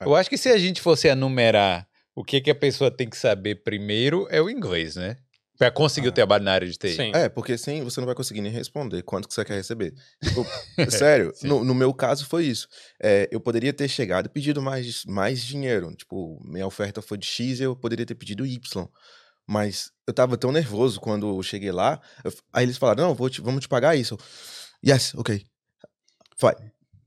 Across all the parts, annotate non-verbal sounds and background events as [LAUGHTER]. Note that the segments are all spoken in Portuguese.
Eu acho que se a gente fosse enumerar o que, que a pessoa tem que saber primeiro, é o inglês, né? Pra conseguir o trabalho na área de TI. Sim. É, porque sem você não vai conseguir nem responder quanto que você quer receber. Tipo, [LAUGHS] sério, no, no meu caso foi isso. É, eu poderia ter chegado e pedido mais, mais dinheiro. Tipo, minha oferta foi de X eu poderia ter pedido Y. Mas eu tava tão nervoso quando eu cheguei lá. eu- aí eles falaram: não, vou te- vamos te pagar isso. Eu, yes, ok. Vai.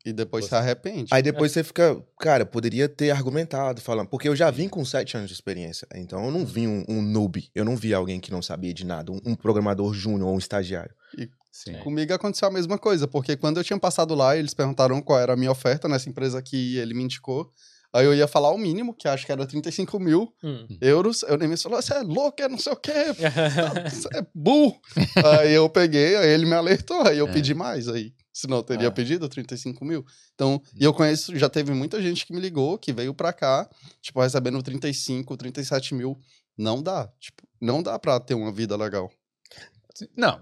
E depois se arrepende. Aí depois você fica, cara, poderia ter argumentado, falando, porque eu já vim com sete anos de experiência, então eu não vim um, um noob, eu não vi alguém que não sabia de nada, um, um programador júnior ou um estagiário. Sim. Comigo aconteceu a mesma coisa, porque quando eu tinha passado lá, eles perguntaram qual era a minha oferta nessa empresa que ele me indicou. Aí eu ia falar o mínimo, que acho que era 35 mil Hum. euros. Eu nem me falou, você é louco, é não sei o quê, [LAUGHS] você é burro. aí eu peguei, aí ele me alertou, aí eu É. pedi mais. Aí, senão eu teria Ah. pedido 35 mil. Então, e eu conheço, já teve muita gente que me ligou, que veio pra cá, tipo, recebendo 35, 37 mil. Não dá, tipo, não dá pra ter uma vida legal. Não,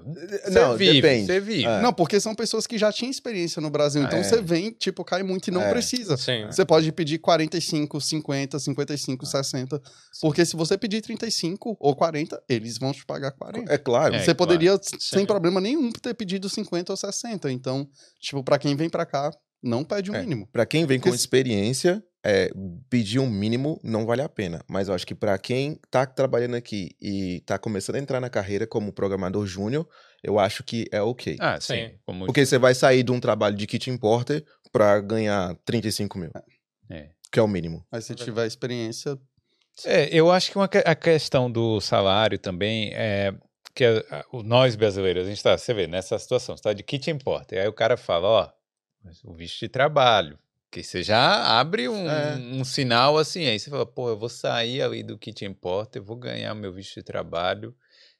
Não, você vive, depende. você vive. É. Não, porque são pessoas que já tinham experiência no Brasil. Então É. você vem, tipo, cai muito e não É. precisa. Sim. Você pode pedir 45, 50, 55, Ah. 60. Porque se você pedir 35 ou 40, eles vão te pagar 40. É claro. É, você claro. poderia, sem Sim. problema nenhum, ter pedido 50 ou 60. Então, tipo, pra quem vem pra cá, não pede o É. mínimo. Pra quem vem com Porque se- experiência, é, pedir um mínimo não vale a pena. Mas eu acho que pra quem tá trabalhando aqui e tá começando a entrar na carreira como programador júnior, eu acho que é ok. Ah, sim. Sim. Como... Porque você vai sair de um trabalho de kit importer pra ganhar 35 mil, É. que é o mínimo. Mas se tiver experiência, É, eu acho que uma, a questão do salário também é que a- a- o- nós brasileiros, a gente tá, você vê, nessa situação, você tá de kit importer, aí o cara fala, ó, o visto de trabalho, que você já abre um, É. um sinal assim, aí você fala, pô, eu vou sair ali do kit importer, vou ganhar meu visto de trabalho,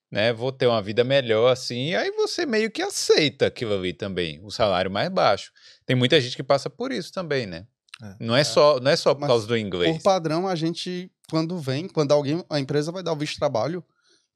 né, vou ter uma vida melhor assim, e aí você meio que aceita aquilo ali também, o salário mais baixo. Tem muita gente que passa por isso também, né? É. Não é só, não é só por Mas causa do inglês. por padrão, a gente, quando vem, quando alguém, a empresa vai dar o visto de trabalho,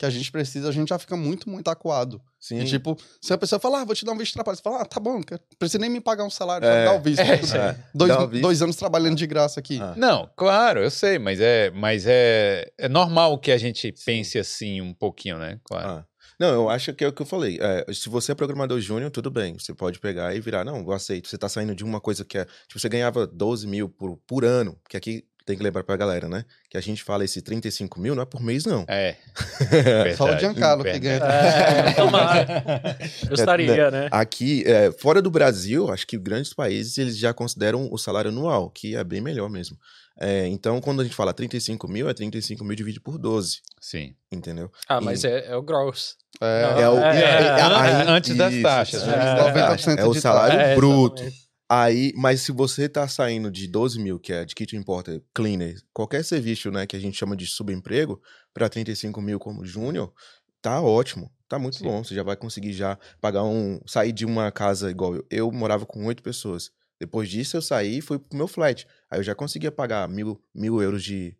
que a gente precisa, a gente já fica muito, muito acuado. Sim. E, tipo, se a pessoa fala, ah, vou te dar um visto de trabalho, você fala, ah, tá bom, não precisa nem me pagar um salário, só É, me [LAUGHS] dá o visto. é, é. Dois, o visto. dois anos trabalhando de graça aqui. Ah. Não, claro, eu sei, mas é, mas é, é normal que a gente pense assim um pouquinho, né? Claro. Ah. Não, eu acho que é o que eu falei. É, se você é programador júnior, tudo bem. Você pode pegar e virar, não, eu aceito. Você tá saindo de uma coisa que é. Tipo, você ganhava 12 mil por, por ano, que aqui tem que lembrar pra galera, né? Que a gente fala esse 35 mil não é por mês, não. É. [LAUGHS] Só o Giancarlo que ganha. É, [LAUGHS] tomara. Gostaria, né? Aqui, é, fora do Brasil, acho que grandes países eles já consideram o salário anual, que é bem melhor mesmo. É, então, quando a gente fala 35 mil, é 35 mil dividido por 12, Sim. entendeu? Ah, mas é, é o gross. É, É o, é, é- é- antes das taxas, antes né? das 90% taxas. É o salário É, bruto. exatamente. Aí, mas se você tá saindo de 12 mil, que é de kit importer, cleaner, qualquer serviço, né, que a gente chama de subemprego, para 35 mil como júnior, tá ótimo. Tá muito Sim. bom. Você já vai conseguir já pagar um. sair de uma casa igual eu. Eu morava com oito pessoas. Depois disso, eu saí e fui pro meu flat. Aí eu já conseguia pagar mil, mil euros de,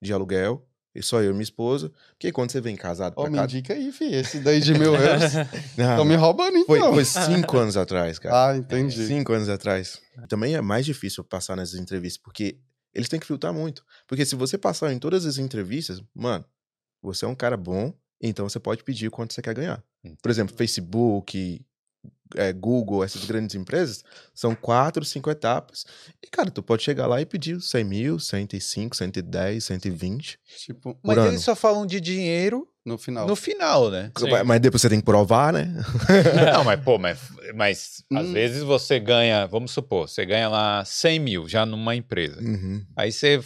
de aluguel. E só eu e minha esposa. Porque quando você vem casado pra me cá. indica aí, fi. Esse daí de mil [LAUGHS] euros. Estão me roubando, então. foi, foi cinco anos atrás, cara. Ah, entendi. Cinco anos atrás. Também é mais difícil passar nessas entrevistas, porque eles têm que filtrar muito. Porque se você passar em todas as entrevistas, mano, você é um cara bom, então você pode pedir quanto você quer ganhar. Por exemplo, Facebook, é, Google, essas grandes empresas, são quatro, cinco etapas. E, cara, tu pode chegar lá e pedir 100 mil, 105, 110, 120. Tipo, Mas ano. eles só falam de dinheiro no final. no final, né? Sim. Mas depois você tem que provar, né? [LAUGHS] Não, mas pô, mas, mas às Hum. vezes você ganha, vamos supor, você ganha lá 100 mil já numa empresa. Uhum. Aí você,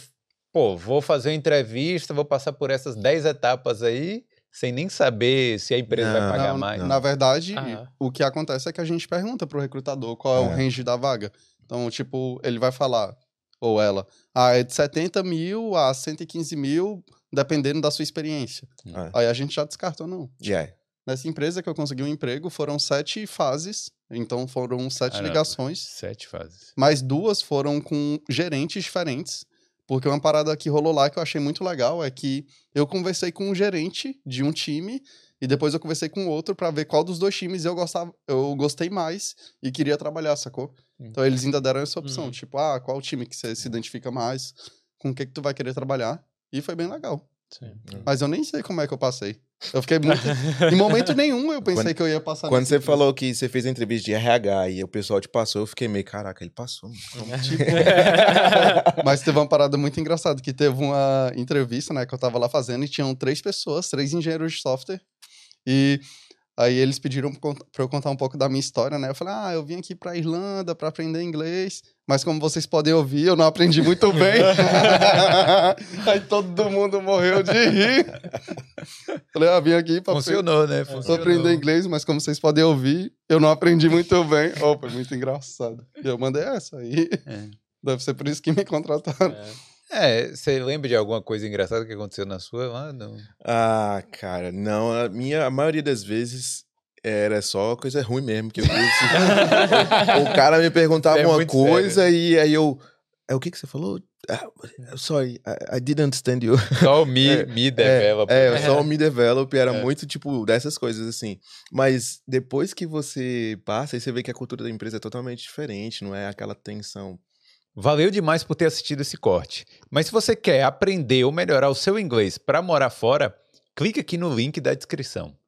pô, vou fazer uma entrevista, vou passar por essas 10 etapas aí, sem nem saber se a empresa vai Não, pagar Não, mais. Na verdade, Ah. o que acontece é que a gente pergunta pro recrutador qual é, o É. range da vaga. Então, tipo, ele vai falar, ou ela, ah, é de 70 mil a 115 mil, dependendo da sua experiência. É. Aí a gente já descartou, não. Yeah. Nessa empresa que eu consegui um emprego, foram sete fases, então foram sete Caramba. ligações, Sete fases. mas duas foram com gerentes diferentes. Porque uma parada que rolou lá que eu achei muito legal é que eu conversei com um gerente de um time E depois eu conversei com outro para ver qual dos dois times eu gostava, eu gostei mais e queria trabalhar, sacou? Então eles ainda deram essa opção, Uhum. tipo, ah, qual time que você se identifica mais, com o que que tu vai querer trabalhar. E foi bem legal. Sim. Mas eu nem sei como é que eu passei. Eu fiquei muito. [LAUGHS] em momento nenhum eu pensei Quando- que eu ia passar Quando você entrevista. falou que você fez a entrevista de RH e o pessoal te passou, eu fiquei meio, caraca, ele passou. mano. Tipo? [LAUGHS] Mas teve uma parada muito engraçada, que teve uma entrevista, né, que eu tava lá fazendo, e tinham três pessoas, três engenheiros de software, e aí eles pediram pra eu contar um pouco da minha história, né, eu falei, ah, eu vim aqui pra Irlanda pra aprender inglês, mas como vocês podem ouvir, eu não aprendi muito [LAUGHS] bem. [LAUGHS] aí todo mundo morreu de rir. [LAUGHS] Falei, ah, vim aqui pra, apre- Funcionou, né? pra Funcionou. aprender inglês, mas como vocês podem ouvir, eu não aprendi muito bem. Oh, foi muito engraçado. E eu mandei essa aí. É. Deve ser por isso que me contrataram. É. É, você lembra de alguma coisa engraçada que aconteceu na sua lá? Não. Ah, cara, não. A minha, a maioria das vezes era só coisa ruim mesmo. Que eu, o, [LAUGHS] o cara me perguntava É uma coisa e aí eu. É, o que que você falou? Ah, sorry, I, I didn't understand you. Só o me, É, me develop. É, eu só o me develop era [LAUGHS] É. muito tipo dessas coisas assim. Mas depois que você passa, aí você vê que a cultura da empresa é totalmente diferente, não é aquela tensão. Valeu demais por ter assistido esse corte. Mas se você quer aprender ou melhorar o seu inglês para morar fora, clique aqui no link da descrição.